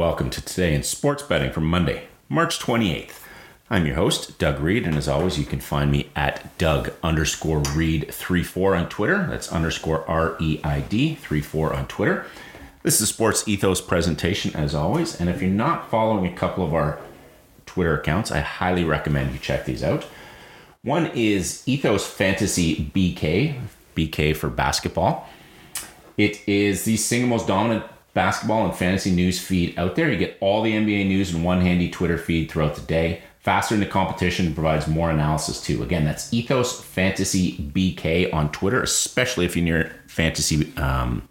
welcome to Today in Sports Betting for Monday, March 28th. I'm your host, Doug Reid, and as always, you can find me at Doug underscore Reid 34 on Twitter. That's underscore R E I D 34 on Twitter. This is a Sports Ethos presentation, as always, and if you're not following a couple of our Twitter accounts, I highly recommend you check these out. One is Ethos Fantasy BK, BK for basketball. It is the single most dominant basketball and fantasy news feed out there. You get all the NBA news in one handy Twitter feed throughout the day. Faster in the competition provides more analysis too. Again, that's Ethos Fantasy BK on Twitter, especially if you're near fantasy um,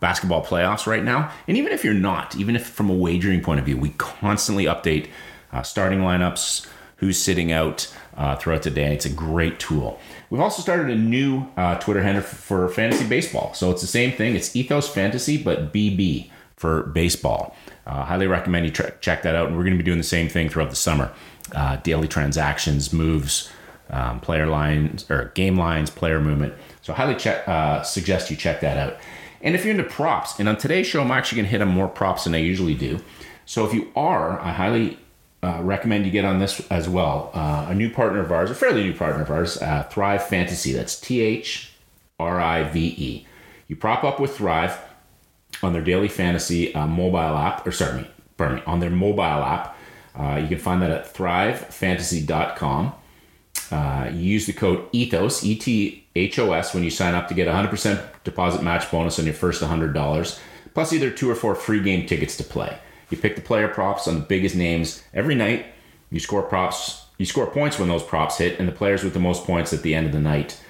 basketball playoffs right now. And even if you're not, even if from a wagering point of view, we constantly update uh, starting lineups, who's sitting out uh, throughout the day. It's a great tool. We've also started a new uh, Twitter handle for fantasy baseball. So it's the same thing. It's Ethos Fantasy, but BB for baseball. Uh, highly recommend you tra- check that out. And we're going to be doing the same thing throughout the summer. Uh, daily transactions, moves, um, player lines or game lines, player movement. So highly uh, suggest you check that out. And if you're into props, and on today's show, I'm actually going to hit on more props than I usually do. So if you are, I highly uh, recommend you get on this as well. Uh, a new partner of ours, a fairly new partner of ours, uh, Thrive Fantasy. That's T H R I V E. You prop up with Thrive on their daily fantasy uh, mobile app, or sorry, pardon me, on their mobile app. Uh, you can find that at thrivefantasy.com. Uh, you use the code ETHOS, E T H O S, when you sign up to get 100% deposit match bonus on your first $100, plus either two or four free game tickets to play. You pick the player props on the biggest names every night. You score props. You score points when those props hit, and the players with the most points at the end of the night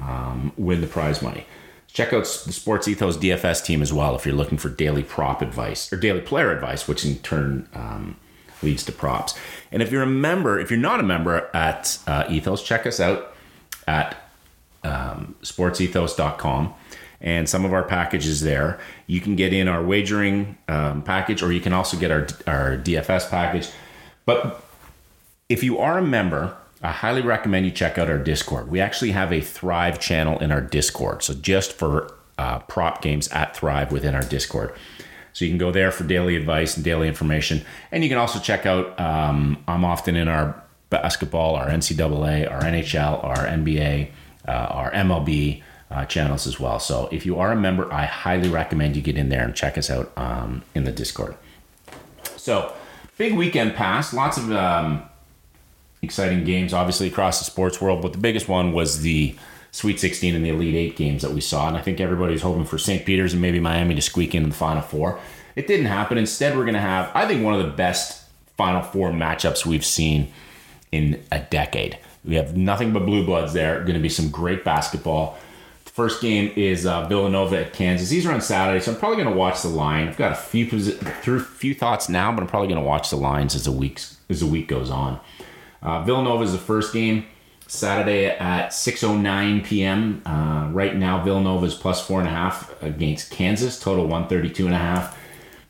um, win the prize money. Check out the Sports Ethos DFS team as well if you're looking for daily prop advice or daily player advice, which in turn um, leads to props. And if you're a member, if you're not a member at uh, Ethos, check us out at um, sportsethos.com and some of our packages there. You can get in our wagering um, package, or you can also get our our DFS package. But if you are a member, I highly recommend you check out our Discord. We actually have a Thrive channel in our Discord, so just for uh, prop games at Thrive within our Discord. So you can go there for daily advice and daily information, and you can also check out. Um, I'm often in our basketball, our NCAA, our NHL, our NBA, uh, our MLB uh, channels as well. So if you are a member, I highly recommend you get in there and check us out um, in the Discord. So big weekend pass, lots of um, exciting games, obviously across the sports world, but the biggest one was the Sweet 16 and the Elite Eight games that we saw, and I think everybody was hoping for St. Peter's and maybe Miami to squeak in the Final Four. It didn't happen. Instead, we're going to have, I think, one of the best Final Four matchups we've seen in a decade. We have nothing but blue bloods there. Going to be some great basketball. First game is uh, Villanova at Kansas. These are on Saturday, so I'm probably going to watch the line. I've got a few through few thoughts now, but I'm probably going to watch the lines as the weeks as the week goes on. Uh, Villanova is the first game Saturday at 6:09 p.m. Uh, right now, Villanova is plus four and a half against Kansas. Total 132 and a half.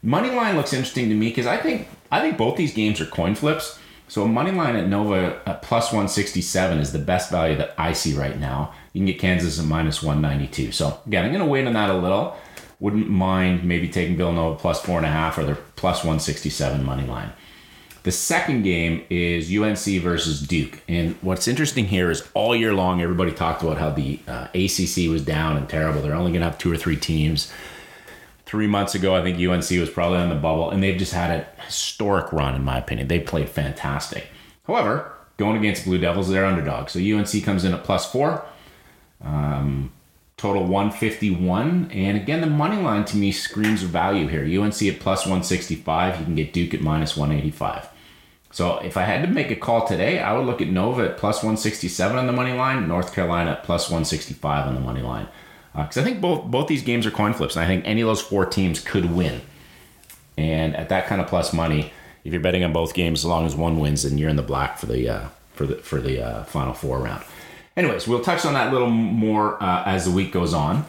Money line looks interesting to me because I think I think both these games are coin flips. So a money line at Nova at plus 167 is the best value that I see right now. You can get Kansas at minus 192. So again, I'm going to wait on that a little. Wouldn't mind maybe taking Villanova plus four and a half or their plus 167 money line. The second game is UNC versus Duke. And what's interesting here is all year long, everybody talked about how the uh, ACC was down and terrible. They're only going to have two or three teams. Three months ago, I think UNC was probably on the bubble, and they've just had a historic run, in my opinion. They played fantastic. However, going against Blue Devils, they're underdogs. So UNC comes in at plus four, um, total 151. And again, the money line to me screams value here. UNC at plus 165. You can get Duke at minus 185. So if I had to make a call today, I would look at Nova at plus 167 on the money line, North Carolina at plus 165 on the money line because uh, I think both both these games are coin flips, and I think any of those four teams could win. And at that kind of plus money, if you're betting on both games, as long as one wins, then you're in the black for the uh, for the for the uh, final four round. Anyways, we'll touch on that a little more uh, as the week goes on.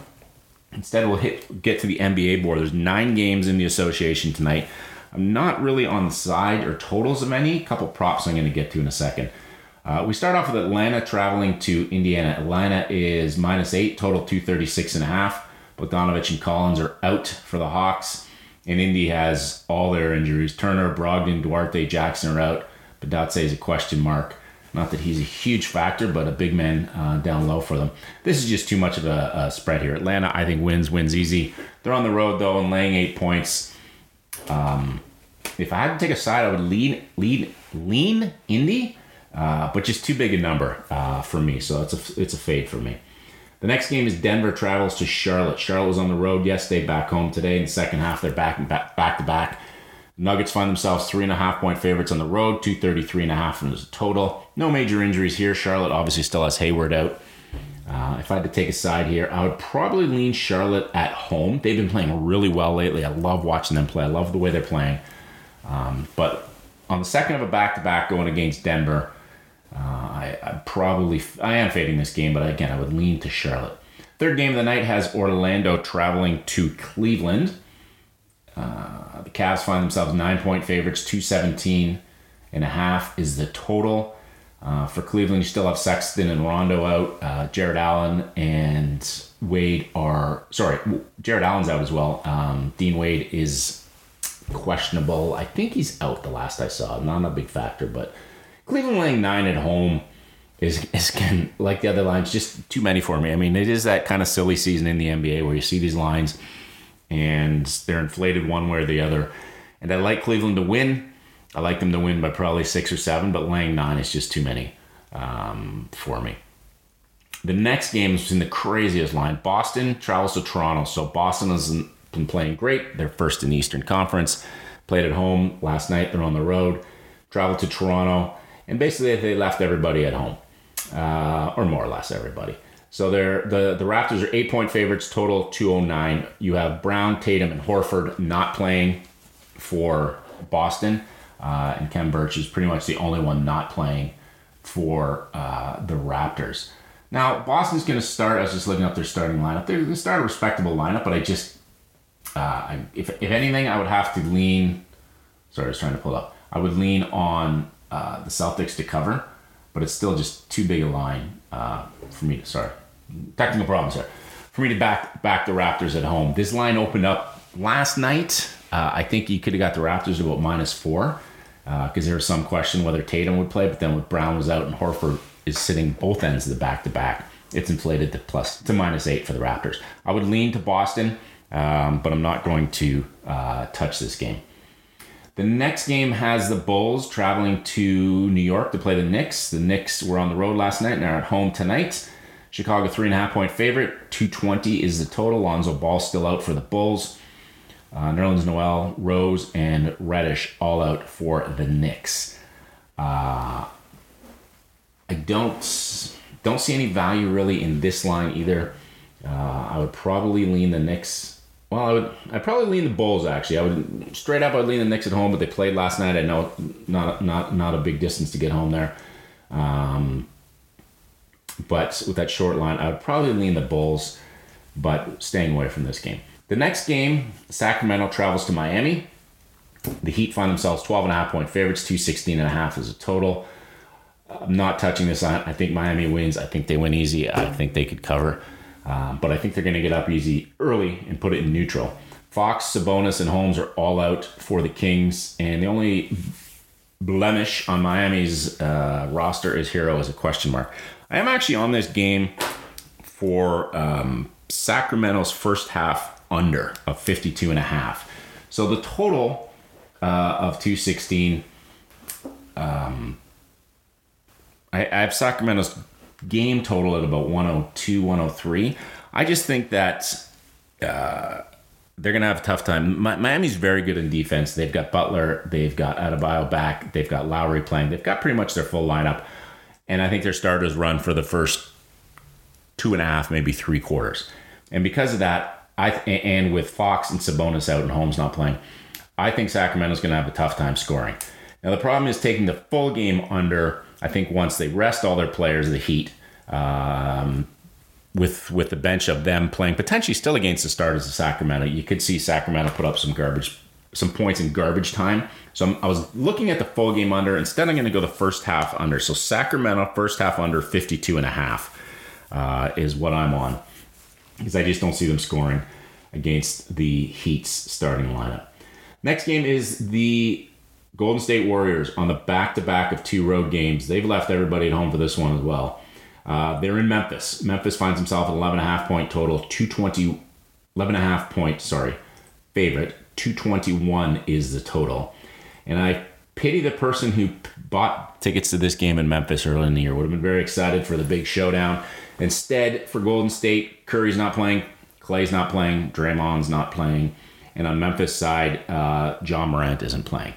Instead, we'll hit get to the NBA board. There's nine games in the association tonight. I'm not really on the side or totals of any. A couple props I'm going to get to in a second. Uh, we start off with Atlanta traveling to Indiana. Atlanta is minus eight, total 236 and a half. Bogdanovich and Collins are out for the Hawks. and Indy has all their injuries. Turner, Brogdon, Duarte, Jackson are out. But is a question mark. Not that he's a huge factor, but a big man uh, down low for them. This is just too much of a, a, spread here. Atlanta, I think, wins, wins easy. They're on the road, though, and laying eight points. Um, if I had to take a side, I would lean, lean, lean Indy, uh, but just too big a number uh, for me. So it's a, it's a fade for me. The next game is Denver travels to Charlotte. Charlotte was on the road yesterday, back home today. In the second half, they're back back, back to back. Nuggets find themselves three and a half point favorites on the road, 233 and a half as a total. No major injuries here. Charlotte obviously still has Hayward out. Uh, if I had to take a side here, I would probably lean Charlotte at home. They've been playing really well lately. I love watching them play. I love the way they're playing. Um, but on the second of a back to back going against Denver, uh, I, I probably I am fading this game, but again, I would lean to Charlotte. Third game of the night has Orlando traveling to Cleveland. Uh, the Cavs find themselves nine point favorites, 217 and a half is the total. Uh, for Cleveland, you still have Sexton and Rondo out. Uh, Jarrett Allen and Wade are sorry. Jarrett Allen's out as well. Um, Dean Wade is questionable. I think he's out. The last I saw, not a big factor, but Cleveland laying nine at home is is like the other lines, just too many for me. I mean, it is that kind of silly season in the NBA where you see these lines and they're inflated one way or the other. And I like Cleveland to win. I like them to win by probably six or seven, but laying nine is just too many um, for me. The next game is in the craziest line. Boston travels to Toronto. So Boston has been playing great. They're first in the Eastern Conference. Played at home last night. They're on the road. Traveled to Toronto and basically they left everybody at home, uh, or more or less everybody. So they're the the Raptors are eight point favorites, total two oh nine. You have Brown, Tatum, and Horford not playing for Boston, uh, and Khem Birch is pretty much the only one not playing for uh, the Raptors. Now Boston's going to start. I was just looking up their starting lineup. They're going to start a respectable lineup, but I just uh, if if anything, I would have to lean. Sorry, I was trying to pull up. I would lean on uh, the Celtics to cover, but it's still just too big a line uh, for me. Sorry, technical problems here. For me to back back the Raptors at home. This line opened up last night. Uh, I think you could have got the Raptors about minus four because uh, there was some question whether Tatum would play, but then with Brown was out and Horford is sitting both ends of the back to back, it's inflated to plus to minus eight for the Raptors. I would lean to Boston, um, but I'm not going to uh, touch this game. The next game has the Bulls traveling to New York to play the Knicks. The Knicks were on the road last night and are at home tonight. Chicago three and a half point favorite. 220 is the total. Lonzo Ball still out for the Bulls. Uh, Nerlens Noel, Rose, and Reddish all out for the Knicks. Uh, I don't don't see any value really in this line either. Uh, I would probably lean the Knicks well, I would. I'd probably lean the Bulls. Actually, I would straight up. I'd lean the Knicks at home, but they played last night. I know not not not a big distance to get home there. Um, but with that short line, I would probably lean the Bulls, but staying away from this game. The next game, Sacramento travels to Miami. The Heat find themselves 12 and a half point favorites, 216 and a half is a total. I'm not touching this. I think Miami wins. I think they win easy. I think they could cover. Um, but I think they're going to get up easy early and put it in neutral. Fox, Sabonis, and Holmes are all out for the Kings, and the only blemish on Miami's uh, roster is Herro as a question mark. I am actually on this game for um, Sacramento's first half under of 52 and a half. So the total uh, of 216 um, I, I have Sacramento's game total at about 102, 103. I just think that uh, they're going to have a tough time. Miami's very good in defense. They've got Butler, they've got Adebayo back, they've got Lowry playing, they've got pretty much their full lineup. And I think their starters run for the first two and a half, maybe three quarters. And because of that, I and with Fox and Sabonis out and Holmes not playing, I think Sacramento's going to have a tough time scoring. Now the problem is taking the full game under I think once they rest all their players, the Heat, um, with with the bench of them playing potentially still against the starters of Sacramento, you could see Sacramento put up some garbage, some points in garbage time. So I'm, i was looking at the full game under. Instead, I'm going to go the first half under. So Sacramento first half under 52 and a half uh, is what I'm on because I just don't see them scoring against the Heat's starting lineup. Next game is the Golden State Warriors on the back to back of two road games. They've left everybody at home for this one as well. Uh, they're in Memphis. Memphis finds himself at 11.5 point total, 220, 11.5 point, sorry, favorite. 221 is the total. And I pity the person who bought tickets to this game in Memphis early in the year. Would have been very excited for the big showdown. Instead, for Golden State, Curry's not playing, Clay's not playing, Draymond's not playing. And on Memphis side, uh, Ja Morant isn't playing.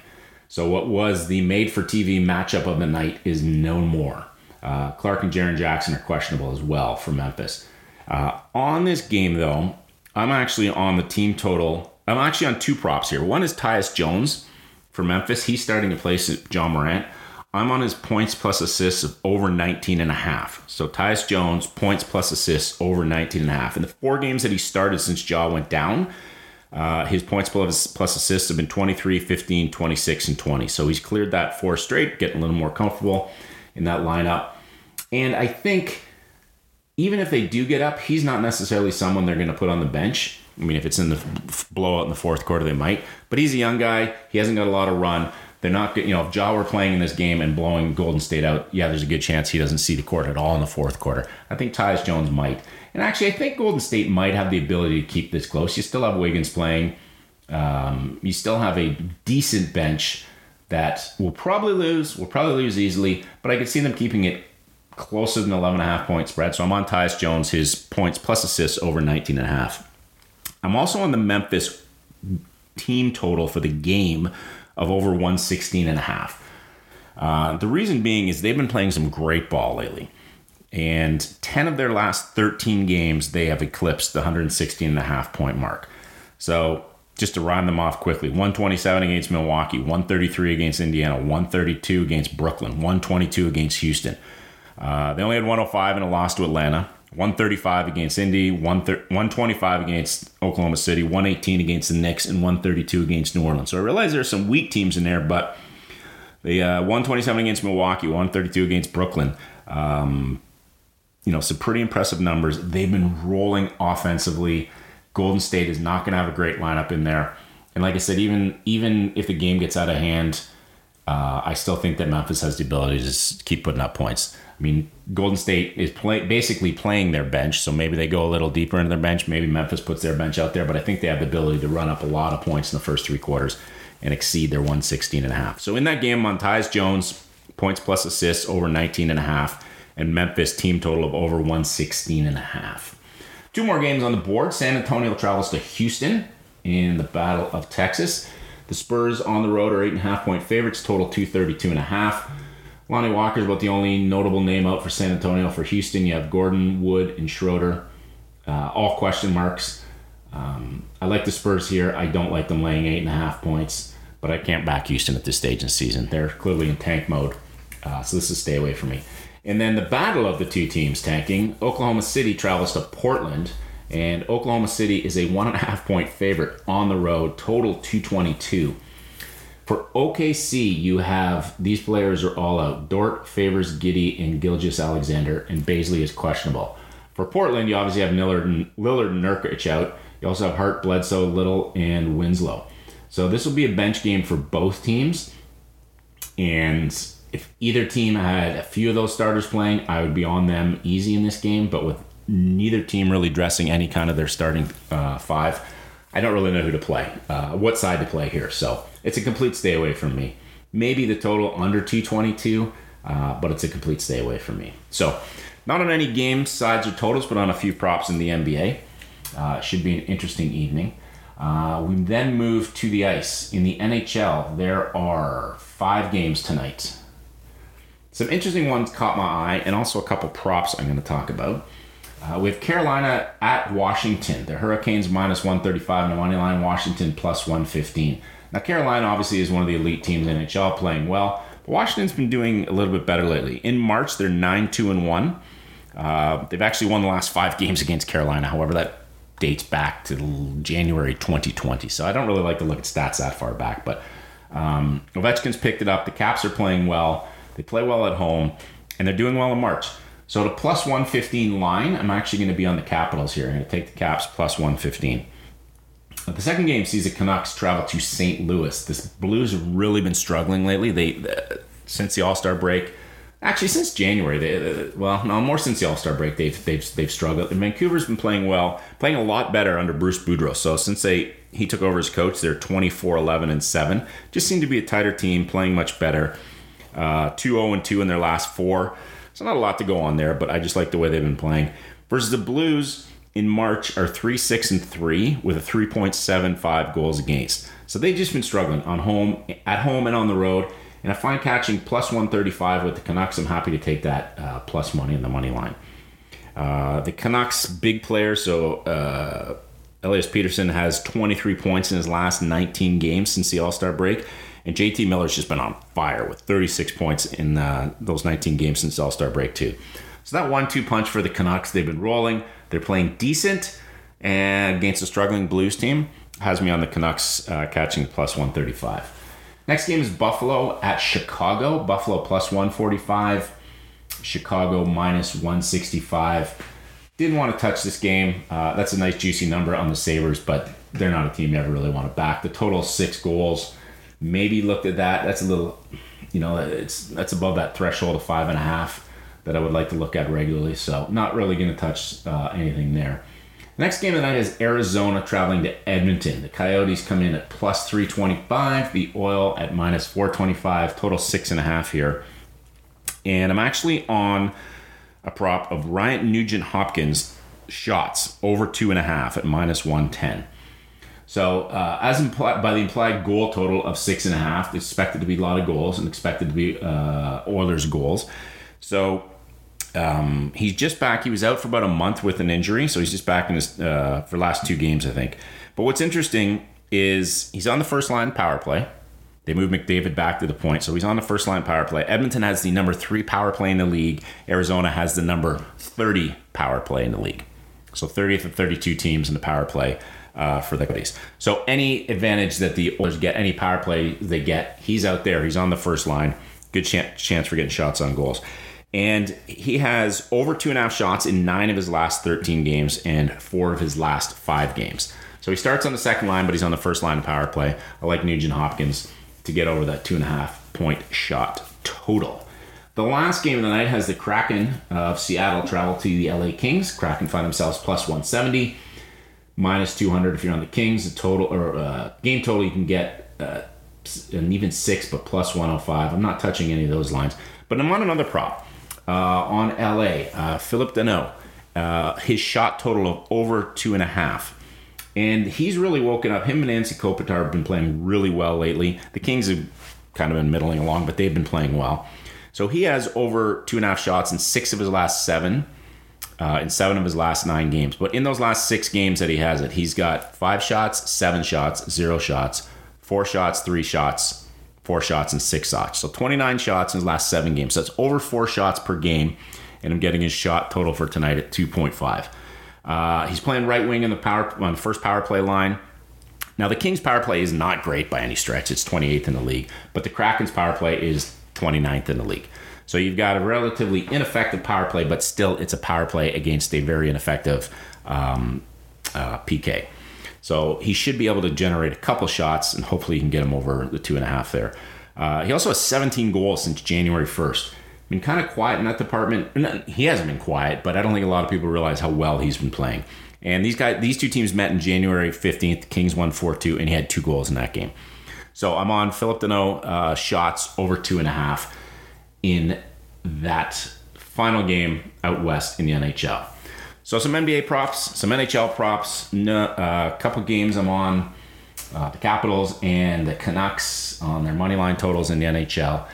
So what was the made for TV matchup of the night is no more. Uh, Clarke and Jaren Jackson are questionable as well for Memphis. Uh, on this game, though, I'm actually on the team total. I'm actually on two props here. One is Tyus Jones for Memphis. He's starting to place Ja Morant. I'm on his points plus assists of over 19 and a half. So Tyus Jones, points plus assists over 19 and a half. In the four games that he started since Ja went down, uh, his points plus, plus assists have been 23, 15, 26, and 20. So he's cleared that four straight, getting a little more comfortable in that lineup. And I think even if they do get up, he's not necessarily someone they're going to put on the bench. I mean, if it's in the blowout in the fourth quarter, they might. But he's a young guy. He hasn't got a lot of run. They're not, you know, if Ja were playing in this game and blowing Golden State out, yeah, there's a good chance he doesn't see the court at all in the fourth quarter. I think Tyus Jones might. And actually, I think Golden State might have the ability to keep this close. You still have Wiggins playing. Um, you still have a decent bench that will probably lose, will probably lose easily, but I could see them keeping it closer than 11.5 point spread. So I'm on Tyus Jones, his points plus assists over 19.5. I'm also on the Memphis team total for the game of over 116 and a half. Uh, the reason being is they've been playing some great ball lately. And 10 of their last 13 games, they have eclipsed the 116 and a half point mark. So just to rhyme them off quickly 127 against Milwaukee, 133 against Indiana, 132 against Brooklyn, 122 against Houston. Uh, they only had 105 in a loss to Atlanta, 135 against Indy, 125 against Oklahoma City, 118 against the Knicks, and 132 against New Orleans. So I realize there are some weak teams in there, but the uh, 127 against Milwaukee, 132 against Brooklyn. Um, you know, some pretty impressive numbers. They've been rolling offensively. Golden State is not going to have a great lineup in there. And like I said, even even if the game gets out of hand, uh, I still think that Memphis has the ability to just keep putting up points. I mean, Golden State is play, basically playing their bench, so maybe they go a little deeper into their bench. Maybe Memphis puts their bench out there, but I think they have the ability to run up a lot of points in the first three quarters and exceed their 116 and a half. So in that game, Montyus Jones points plus assists over 19 and a half, and Memphis team total of over 116 and a half. Two more games on the board. San Antonio travels to Houston in the Battle of Texas. The Spurs on the road are eight and a half point favorites, total 232 and a half. Lonnie Walker is about the only notable name out for San Antonio. For Houston, you have Gordon, Wood, and Schroeder, uh, all question marks. Um, I like the Spurs here. I don't like them laying eight and a half points, but I can't back Houston at this stage in the season. They're clearly in tank mode, uh, so this is stay away from me. And then the battle of the two teams tanking Oklahoma City travels to Portland, and Oklahoma City is a one and a half point favorite on the road, total 222. For OKC, you have these players are all out. Dort, Favors, Giddey, and Gilgeous-Alexander, and Bazley is questionable. For Portland, you obviously have Lillard and, Lillard and Nurkic out. You also have Hart, Bledsoe, Little, and Winslow. So this will be a bench game for both teams. And if either team had a few of those starters playing, I would be on them easy in this game. But with neither team really dressing any kind of their starting uh, five, I don't really know who to play, uh, what side to play here. So it's a complete stay away from me. Maybe the total under 222, uh, but it's a complete stay away from me. So not on any game sides or totals, but on a few props in the NBA. Uh, should be an interesting evening. Uh, we then move to the ice. In the NHL, there are five games tonight. Some interesting ones caught my eye, and also a couple props I'm going to talk about. Uh, we have Carolina at Washington. The Hurricanes minus 135 and the money line. Washington plus 115. Now Carolina obviously is one of the elite teams in NHL, playing well. But Washington's been doing a little bit better lately. In March, they're nine two and one. Uh, they've actually won the last five games against Carolina. However, that dates back to January 2020. So I don't really like to look at stats that far back. But um, Ovechkin's picked it up. The Caps are playing well. They play well at home, and they're doing well in March. So the plus 115 line, I'm actually going to be on the Capitals here. I'm going to take the Caps plus 115. the second game sees the Canucks travel to St. Louis. The Blues have really been struggling lately. They uh, since the All Star break, actually since January. They, uh, well, no, more since the All Star break. They've they've they've struggled. And Vancouver's been playing well, playing a lot better under Bruce Boudreau. So since they he took over as coach, they're 24, 11, and seven. Just seem to be a tighter team, playing much better. Uh, 2 0 and 2 in their last four. So not a lot to go on there, but I just like the way they've been playing. Versus the Blues in March are 3 6 and 3 with a 3.75 goals against. So they've just been struggling on home, at home, and on the road. And I find catching plus 135 with the Canucks. I'm happy to take that uh, plus money in the money line. Uh, the Canucks, big player, so uh, Elias Pettersson has 23 points in his last 19 games since the All Star break. And JT Miller's just been on fire with 36 points in uh, those 19 games since All Star break, too. So that one two punch for the Canucks. They've been rolling. They're playing decent and against a struggling Blues team. Has me on the Canucks uh, catching plus 135. Next game is Buffalo at Chicago. Buffalo plus 145. Chicago minus 165. Didn't want to touch this game. Uh, that's a nice juicy number on the Sabres, but they're not a team you ever really want to back. The total six goals maybe looked at that. That's a little, you know, it's that's above that threshold of five and a half that I would like to look at regularly. So not really going to touch uh, anything there. next game of the night is Arizona traveling to Edmonton. The Coyotes come in at plus 325. The Oil at minus 425. Total six and a half here. And I'm actually on a prop of Ryan Nugent Hopkins shots over two and a half at minus 110. So, uh, as implied by the implied goal total of six and a half, expected to be a lot of goals and expected to be uh, Oilers goals. So, um, he's just back. He was out for about a month with an injury, so he's just back in his uh, for last two games, I think. But what's interesting is he's on the first line power play. They moved McDavid back to the point, so he's on the first line power play. Edmonton has the number three power play in the league. Arizona has the number 30 power play in the league. So 30th of 32 teams in the power play uh, for the Coyotes. So any advantage that the Oilers get, any power play they get, he's out there. He's on the first line. Good chance, chance for getting shots on goals. And he has over two and a half shots in nine of his last 13 games and four of his last five games. So he starts on the second line, but he's on the first line of power play. I like Nugent Hopkins to get over that two and a half point shot total. The last game of the night has the Kraken of Seattle travel to the LA Kings. Kraken find themselves plus 170 minus 200 if you're on the Kings. The total or uh, game total you can get uh, an even six, but plus 105. I'm not touching any of those lines, but I'm on another prop uh, on LA. Uh, Phillip Danault, uh, his shot total of over two and a half. And he's really woken up. Him and Anze Kopitar have been playing really well lately. The Kings have kind of been middling along, but they've been playing well. So he has over two and a half shots in six of his last seven uh, in seven of his last nine games. But in those last six games that he has it, he's got five shots, seven shots, zero shots, four shots, three shots, four shots, and six shots. So 29 shots in his last seven games. So that's over four shots per game. And I'm getting his shot total for tonight at 2.5. Uh, he's playing right wing in the power on the first power play line. Now the Kings power play is not great by any stretch. It's 28th in the league, but the Kraken's power play is 29th in the league. So you've got a relatively ineffective power play, but still it's a power play against a very ineffective um, uh, PK. So he should be able to generate a couple shots, and hopefully he can get him over the two and a half there. Uh, he also has 17 goals since January 1st. Been kind of quiet in that department. He hasn't been quiet, but I don't think a lot of people realize how well he's been playing. And these guys, these two teams met in January 15th. Kings won 4-2, and he had two goals in that game. So I'm on Phillip Danault uh, shots over two and a half in that final game out west in the NHL. So some NBA props, some NHL props, a uh, couple games I'm on. Uh, the Capitals and the Canucks on their money line totals in the NHL.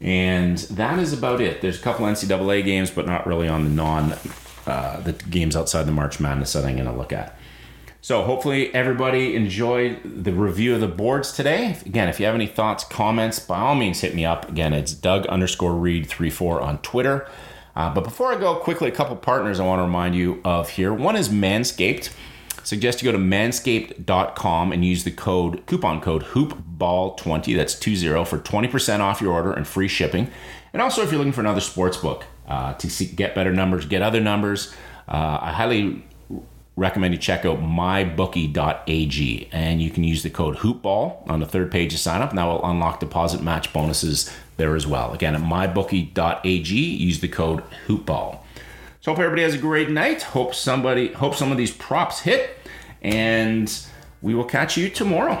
And that is about it. There's a couple NCAA games, but not really on the non uh, the games outside the March Madness that I'm going to look at. So hopefully everybody enjoyed the review of the boards today. Again, if you have any thoughts, comments, by all means hit me up. Again, it's Doug underscore Reid 34 on Twitter. Uh, but before I go, quickly, a couple partners I want to remind you of here. One is Manscaped. I suggest you go to manscaped.com and use the code coupon code hoopball20 that's 20 for 20% off your order and free shipping and also if you're looking for another sports book uh, to see, get better numbers get other numbers uh, i highly recommend you check out mybookie.ag and you can use the code hoopball on the third page to sign up and that will unlock deposit match bonuses there as well. Again at mybookie.ag use the code hoopball. So hope everybody has a great night. Hope somebody hope some of these props hit and we will catch you tomorrow